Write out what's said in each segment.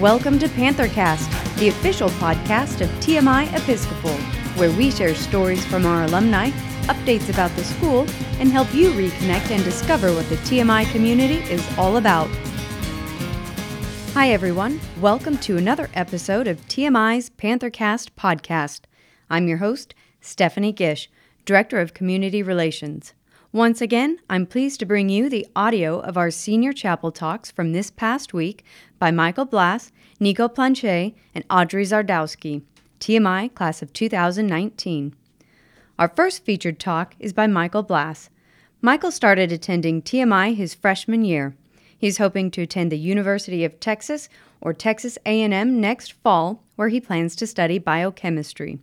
Welcome to Panthercast, the official podcast of TMI Episcopal, where we share stories from our alumni, updates about the school, and help you reconnect and discover what the TMI community is all about. Hi, everyone. Welcome to another episode of TMI's Panthercast podcast. I'm your host, Stephanie Gish, Director of Community Relations. Once again, I'm pleased to bring you the audio of our senior chapel talks from this past week by Michael Blass, Nico Planchet, and Audrey Zgardowski, TMI Class of 2019. Our first featured talk is by Michael Blass. Michael started attending TMI his freshman year. He's hoping to attend the University of Texas or Texas A&M next fall, where he plans to study biochemistry.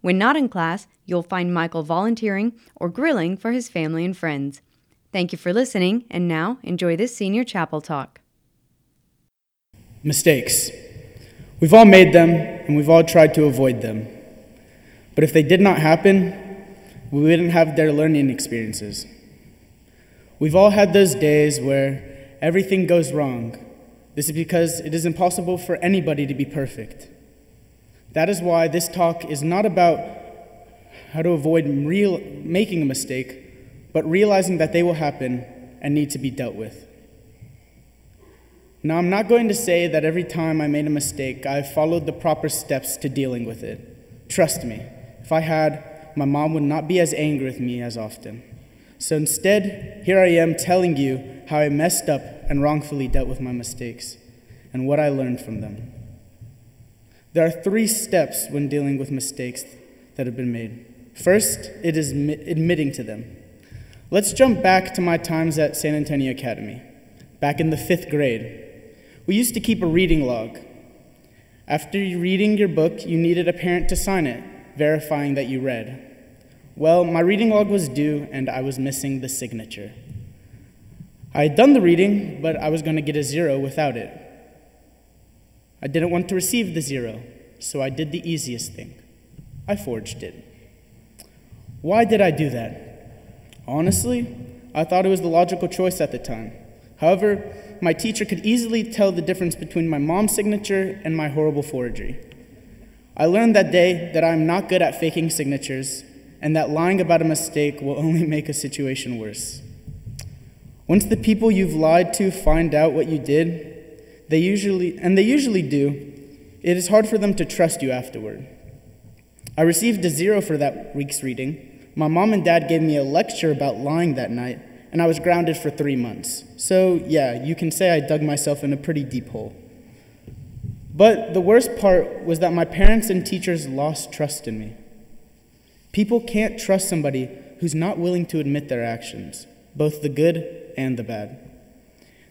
When not in class, you'll find Michael volunteering or grilling for his family and friends. Thank you for listening, and now enjoy this senior chapel talk. Mistakes. We've all made them, and we've all tried to avoid them. But if they did not happen, we wouldn't have their learning experiences. We've all had those days where everything goes wrong. This is because it is impossible for anybody to be perfect. That is why this talk is not about how to avoid real, making a mistake, but realizing that they will happen and need to be dealt with. Now, I'm not going to say that every time I made a mistake, I followed the proper steps to dealing with it. Trust me, if I had, my mom would not be as angry with me as often. So instead, here I am telling you how I messed up and wrongfully dealt with my mistakes and what I learned from them. There are three steps when dealing with mistakes that have been made. First, it is admitting to them. Let's jump back to my times at San Antonio Academy, back in the fifth grade. We used to keep a reading log. After reading your book, you needed a parent to sign it, verifying that you read. Well, my reading log was due, and I was missing the signature. I had done the reading, but I was going to get a zero without it. I didn't want to receive the zero, so I did the easiest thing I forged it. Why did I do that? Honestly, I thought it was the logical choice at the time. However, my teacher could easily tell the difference between my mom's signature and my horrible forgery. I learned that day that I'm not good at faking signatures and that lying about a mistake will only make a situation worse. Once the people you've lied to find out what you did, they usually, and they usually do, it is hard for them to trust you afterward. I received a zero for that week's reading. My mom and dad gave me a lecture about lying that night, and I was grounded for three months. So, yeah, you can say I dug myself in a pretty deep hole. But the worst part was that my parents and teachers lost trust in me. People can't trust somebody who's not willing to admit their actions, both the good and the bad.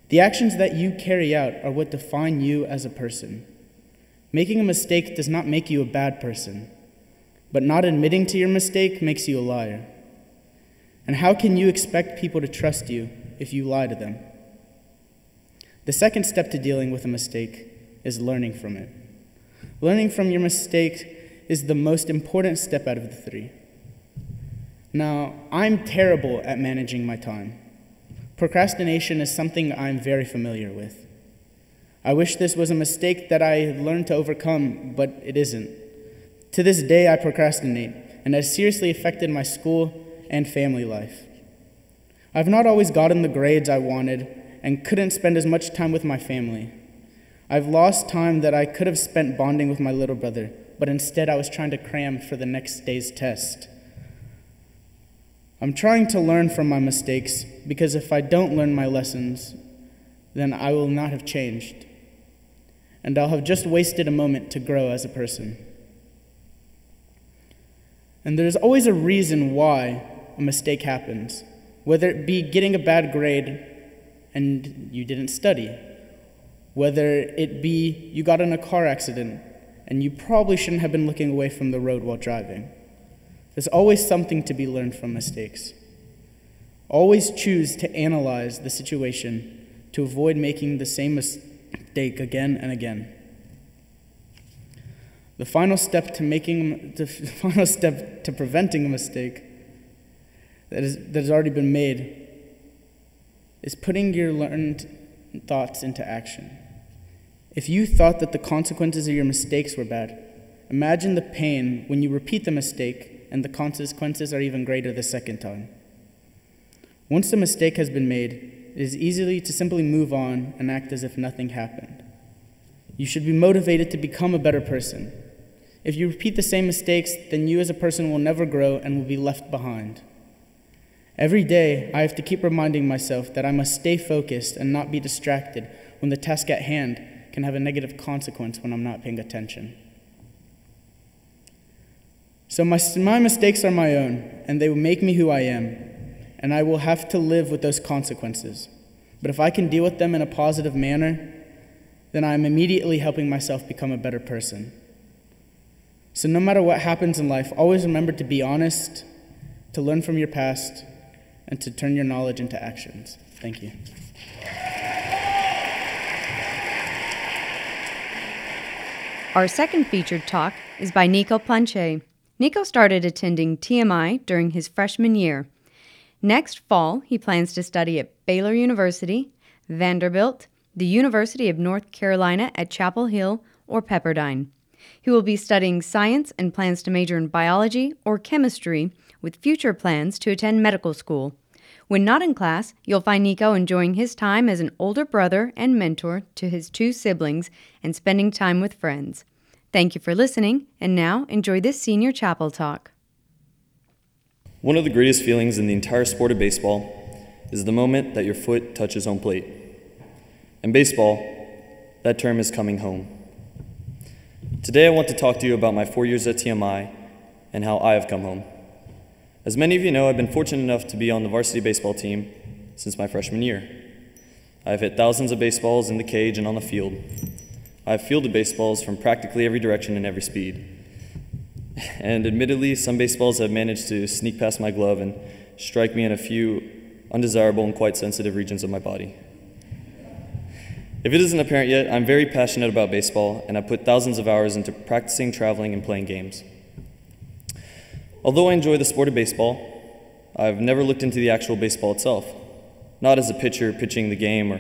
The actions that you carry out are what define you as a person. Making a mistake does not make you a bad person, but not admitting to your mistake makes you a liar. And how can you expect people to trust you if you lie to them? The second step to dealing with a mistake is learning from it. Learning from your mistake is the most important step out of the three. Now, I'm terrible at managing my time. Procrastination is something I'm very familiar with. I wish this was a mistake that I learned to overcome, but it isn't. To this day, I procrastinate, and has seriously affected my school and family life. I've not always gotten the grades I wanted and couldn't spend as much time with my family. I've lost time that I could have spent bonding with my little brother, but instead I was trying to cram for the next day's test. I'm trying to learn from my mistakes because if I don't learn my lessons, then I will not have changed. And I'll have just wasted a moment to grow as a person. And there's always a reason why a mistake happens, whether it be getting a bad grade and you didn't study, whether it be you got in a car accident and you probably shouldn't have been looking away from the road while driving there's always something to be learned from mistakes. Always choose to analyze the situation to avoid making the same mistake again and again. The final step to making the final step to preventing a mistake that, is, that has already been made is putting your learned thoughts into action. If you thought that the consequences of your mistakes were bad, imagine the pain when you repeat the mistake and the consequences are even greater the second time. Once a mistake has been made, it is easy to simply move on and act as if nothing happened. You should be motivated to become a better person. If you repeat the same mistakes, then you as a person will never grow and will be left behind. Every day, I have to keep reminding myself that I must stay focused and not be distracted when the task at hand can have a negative consequence when I'm not paying attention. So, my, my mistakes are my own, and they will make me who I am, and I will have to live with those consequences. But if I can deal with them in a positive manner, then I am immediately helping myself become a better person. So, no matter what happens in life, always remember to be honest, to learn from your past, and to turn your knowledge into actions. Thank you. Our second featured talk is by Nico Planche. Nico started attending TMI during his freshman year. Next fall, he plans to study at Baylor University, Vanderbilt, the University of North Carolina at Chapel Hill, or Pepperdine. He will be studying science and plans to major in biology or chemistry with future plans to attend medical school. When not in class, you'll find Nico enjoying his time as an older brother and mentor to his two siblings and spending time with friends. Thank you for listening, and now enjoy this senior chapel talk. One of the greatest feelings in the entire sport of baseball is the moment that your foot touches home plate. In baseball, that term is coming home. Today, I want to talk to you about my four years at TMI and how I have come home. As many of you know, I've been fortunate enough to be on the varsity baseball team since my freshman year. I've hit thousands of baseballs in the cage and on the field. I've fielded baseballs from practically every direction and every speed. And admittedly, some baseballs have managed to sneak past my glove and strike me in a few undesirable and quite sensitive regions of my body. If it isn't apparent yet, I'm very passionate about baseball, and I put thousands of hours into practicing, traveling, and playing games. Although I enjoy the sport of baseball, I've never looked into the actual baseball itself, not as a pitcher pitching the game or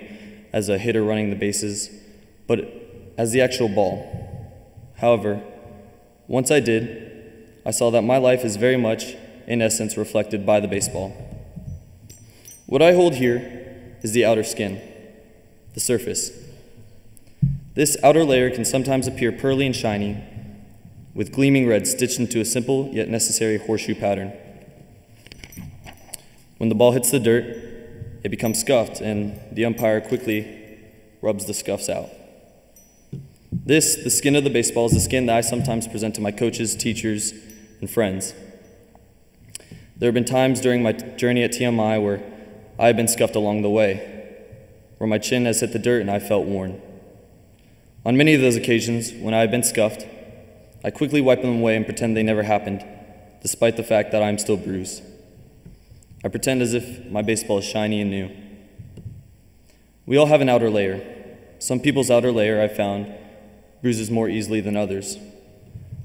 as a hitter running the bases, but as the actual ball. However, once I did, I saw that my life is very much, in essence, reflected by the baseball. What I hold here is the outer skin, the surface. This outer layer can sometimes appear pearly and shiny, with gleaming red stitched into a simple yet necessary horseshoe pattern. When the ball hits the dirt, it becomes scuffed, and the umpire quickly rubs the scuffs out. This, the skin of the baseball, is the skin that I sometimes present to my coaches, teachers, and friends. There have been times during my journey at TMI where I have been scuffed along the way, where my chin has hit the dirt and I felt worn. On many of those occasions, when I have been scuffed, I quickly wipe them away and pretend they never happened, despite the fact that I am still bruised. I pretend as if my baseball is shiny and new. We all have an outer layer. Some people's outer layer, I've found, bruises more easily than others.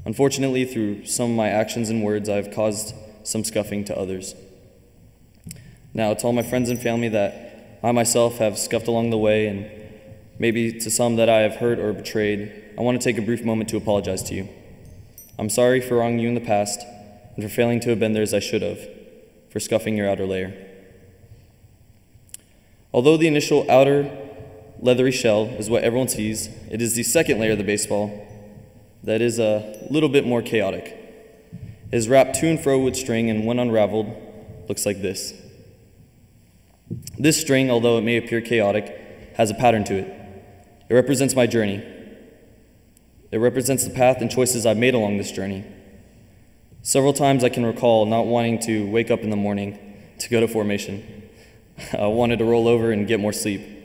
Unfortunately, through some of my actions and words, I've caused some scuffing to others. Now, to all my friends and family that I myself have scuffed along the way, and maybe to some that I have hurt or betrayed, I want to take a brief moment to apologize to you. I'm sorry for wronging you in the past and for failing to have been there as I should have, for scuffing your outer layer. Although the initial outer leathery shell is what everyone sees, it is the second layer of the baseball that is a little bit more chaotic. It is wrapped to and fro with string, and when unraveled, looks like this. This string, although it may appear chaotic, has a pattern to it. It represents my journey, it represents the path and choices I've made along this journey. Several times I can recall not wanting to wake up in the morning to go to formation. I wanted to roll over and get more sleep.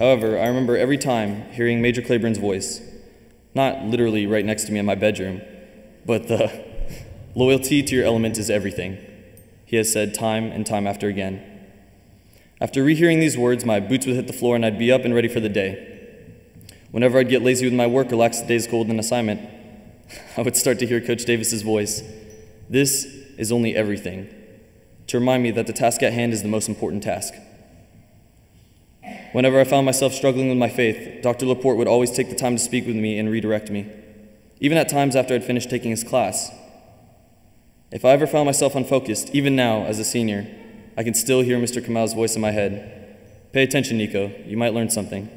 However, I remember every time hearing Major Claiborne's voice, not literally right next to me in my bedroom, but the loyalty to your element is everything, he has said time and time after again. After rehearing these words, my boots would hit the floor and I'd be up and ready for the day. Whenever I'd get lazy with my work or lax the day's goal with an assignment, I would start to hear Coach Davis's voice. This is only everything, to remind me that the task at hand is the most important task. Whenever I found myself struggling with my faith, Dr. Laporte would always take the time to speak with me and redirect me, even at times after I'd finished taking his class. If I ever found myself unfocused, even now as a senior, I can still hear Mr. Kamal's voice in my head. Pay attention, Nico. You might learn something.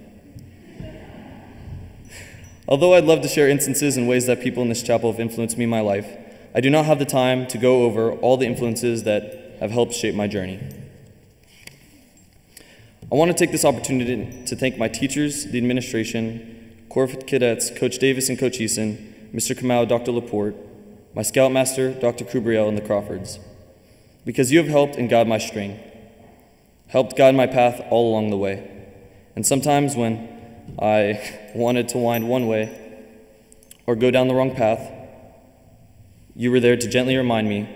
Although I'd love to share instances and ways that people in this chapel have influenced me in my life, I do not have the time to go over all the influences that have helped shape my journey. I want to take this opportunity to thank my teachers, the administration, Corps Cadets, Coach Davis and Coach Eason, Mr. Kamau, Dr. Laporte, my Scoutmaster, Dr. Kubriel, and the Crawfords, because you have helped and guided my string, helped guide my path all along the way. And sometimes when I wanted to wind one way or go down the wrong path, you were there to gently remind me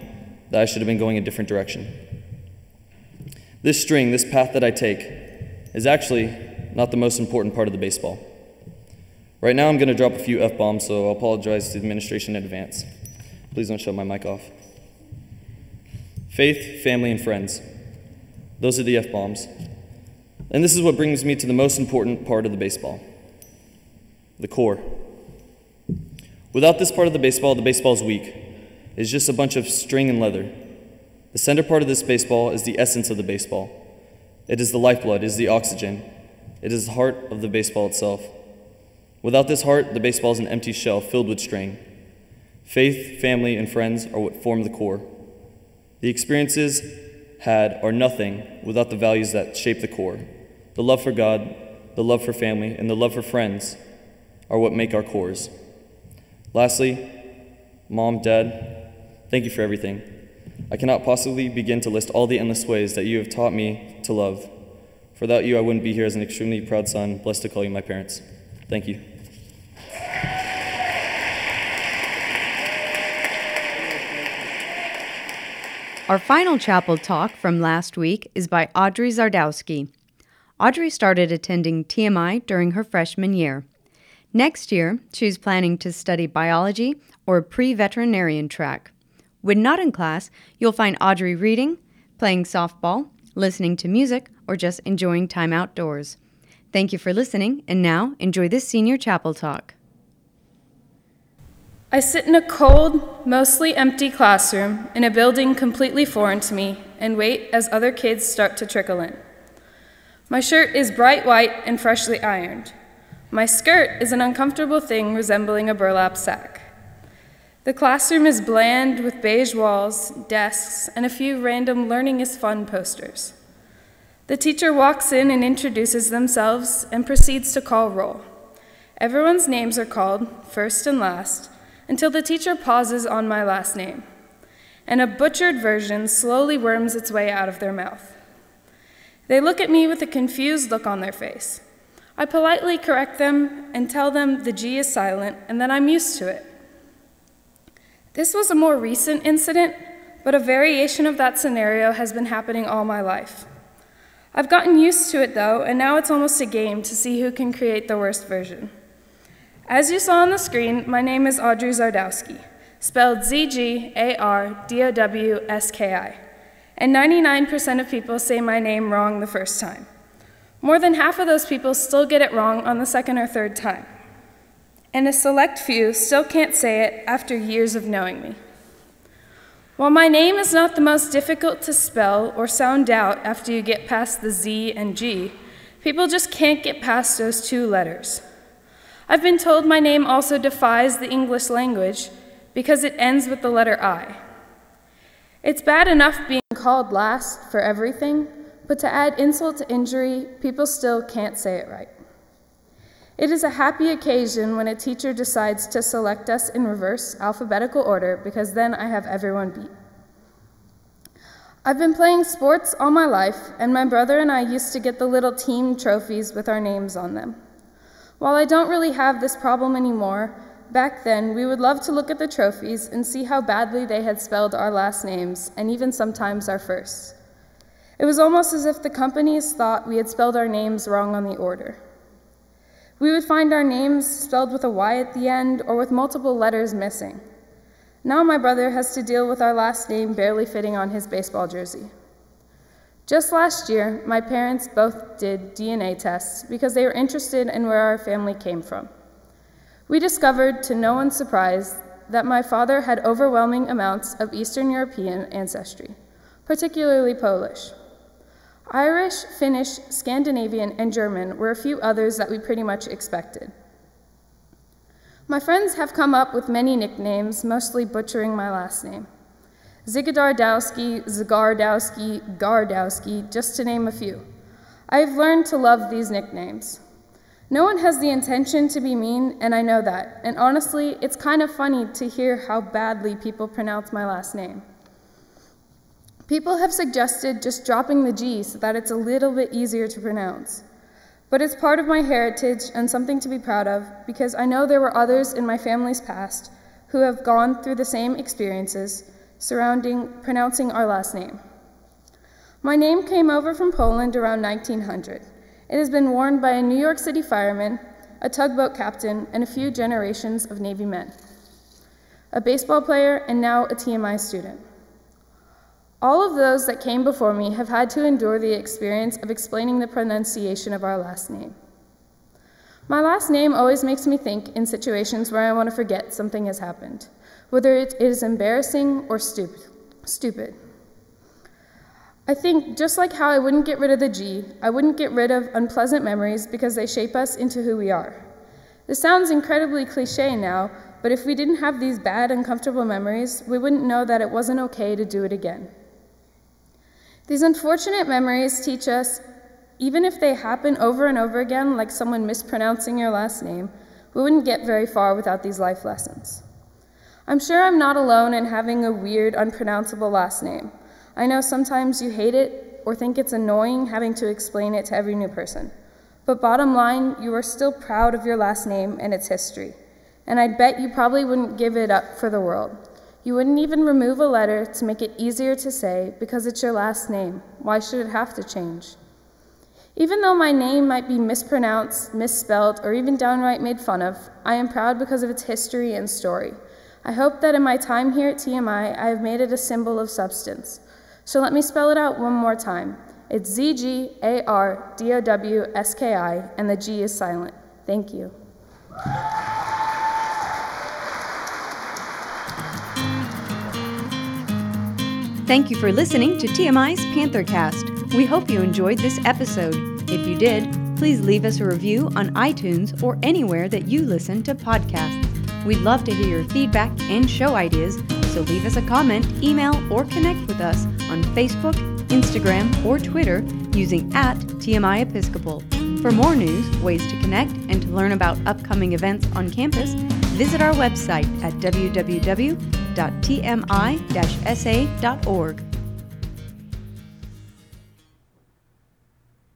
that I should have been going a different direction. This string, this path that I take, is actually not the most important part of the baseball. Right now, I'm going to drop a few F bombs, so I'll apologize to the administration in advance. Please don't shut my mic off. Faith, family, and friends. Those are the F bombs. And this is what brings me to the most important part of the baseball the core. Without this part of the baseball, the baseball is weak. It's just a bunch of string and leather. The center part of this baseball is the essence of the baseball. It is the lifeblood, it is the oxygen. It is the heart of the baseball itself. Without this heart, the baseball is an empty shell filled with string. Faith, family, and friends are what form the core. The experiences had are nothing without the values that shape the core. The love for God, the love for family, and the love for friends are what make our cores. Lastly, mom, dad, thank you for everything. I cannot possibly begin to list all the endless ways that you have taught me to love. For without you, I wouldn't be here as an extremely proud son, blessed to call you my parents. Thank you. Our final chapel talk from last week is by Audrey Zgardowski. Audrey started attending TMI during her freshman year. Next year, she's planning to study biology or pre veterinarian track. When not in class, you'll find Audrey reading, playing softball, listening to music, or just enjoying time outdoors. Thank you for listening, and now enjoy this senior chapel talk. I sit in a cold, mostly empty classroom in a building completely foreign to me and wait as other kids start to trickle in. My shirt is bright white and freshly ironed. My skirt is an uncomfortable thing resembling a burlap sack. The classroom is bland with beige walls, desks, and a few random Learning is Fun posters. The teacher walks in and introduces themselves and proceeds to call roll. Everyone's names are called, first and last, until the teacher pauses on my last name, and a butchered version slowly worms its way out of their mouth. They look at me with a confused look on their face. I politely correct them and tell them the G is silent and that I'm used to it. This was a more recent incident, but a variation of that scenario has been happening all my life. I've gotten used to it though, and now it's almost a game to see who can create the worst version. As you saw on the screen, my name is Audrey Zgardowski, spelled Z G A R D O W S K I and 99% of people say my name wrong the first time. More than half of those people still get it wrong on the second or third time. And a select few still can't say it after years of knowing me. While my name is not the most difficult to spell or sound out after you get past the Z and G, people just can't get past those two letters. I've been told my name also defies the English language because it ends with the letter I. It's bad enough being called last for everything, but to add insult to injury, people still can't say it right. It is a happy occasion when a teacher decides to select us in reverse alphabetical order because then I have everyone beat. I've been playing sports all my life, and my brother and I used to get the little team trophies with our names on them. While I don't really have this problem anymore, Back then, we would love to look at the trophies and see how badly they had spelled our last names, and even sometimes our firsts. It was almost as if the companies thought we had spelled our names wrong on the order. We would find our names spelled with a Y at the end or with multiple letters missing. Now my brother has to deal with our last name barely fitting on his baseball jersey. Just last year, my parents both did DNA tests because they were interested in where our family came from. We discovered, to no one's surprise, that my father had overwhelming amounts of Eastern European ancestry, particularly Polish. Irish, Finnish, Scandinavian, and German were a few others that we pretty much expected. My friends have come up with many nicknames, mostly butchering my last name. Zigadardowski, Zagardowski, Gardowski, just to name a few. I have learned to love these nicknames. No one has the intention to be mean, and I know that. And honestly, it's kind of funny to hear how badly people pronounce my last name. People have suggested just dropping the G so that it's a little bit easier to pronounce. But it's part of my heritage and something to be proud of because I know there were others in my family's past who have gone through the same experiences surrounding pronouncing our last name. My name came over from Poland around 1900. It has been worn by a New York City fireman, a tugboat captain, and a few generations of Navy men, a baseball player, and now a TMI student. All of those that came before me have had to endure the experience of explaining the pronunciation of our last name. My last name always makes me think in situations where I want to forget something has happened whether it is embarrassing or stupid. I think just like how I wouldn't get rid of the G, I wouldn't get rid of unpleasant memories because they shape us into who we are. This sounds incredibly cliche now, but if we didn't have these bad, uncomfortable memories, we wouldn't know that it wasn't okay to do it again. These unfortunate memories teach us, even if they happen over and over again, like someone mispronouncing your last name, we wouldn't get very far without these life lessons. I'm sure I'm not alone in having a weird, unpronounceable last name. I know sometimes you hate it or think it's annoying having to explain it to every new person. But bottom line, you are still proud of your last name and its history. And I'd bet you probably wouldn't give it up for the world. You wouldn't even remove a letter to make it easier to say because it's your last name. Why should it have to change? Even though my name might be mispronounced, misspelled, or even downright made fun of, I am proud because of its history and story. I hope that in my time here at TMI, I have made it a symbol of substance. So let me spell it out one more time. It's Z G A R D O W S K I, and the G is silent. Thank you. Thank you for listening to TMI's Panthercast. We hope you enjoyed this episode. If you did, please leave us a review on iTunes or anywhere that you listen to podcasts. We'd love to hear your feedback and show ideas, so leave us a comment, email, or connect with us on Facebook, Instagram, or Twitter using at TMI Episcopal. For more news, ways to connect, and to learn about upcoming events on campus, visit our website at www.tmi-sa.org.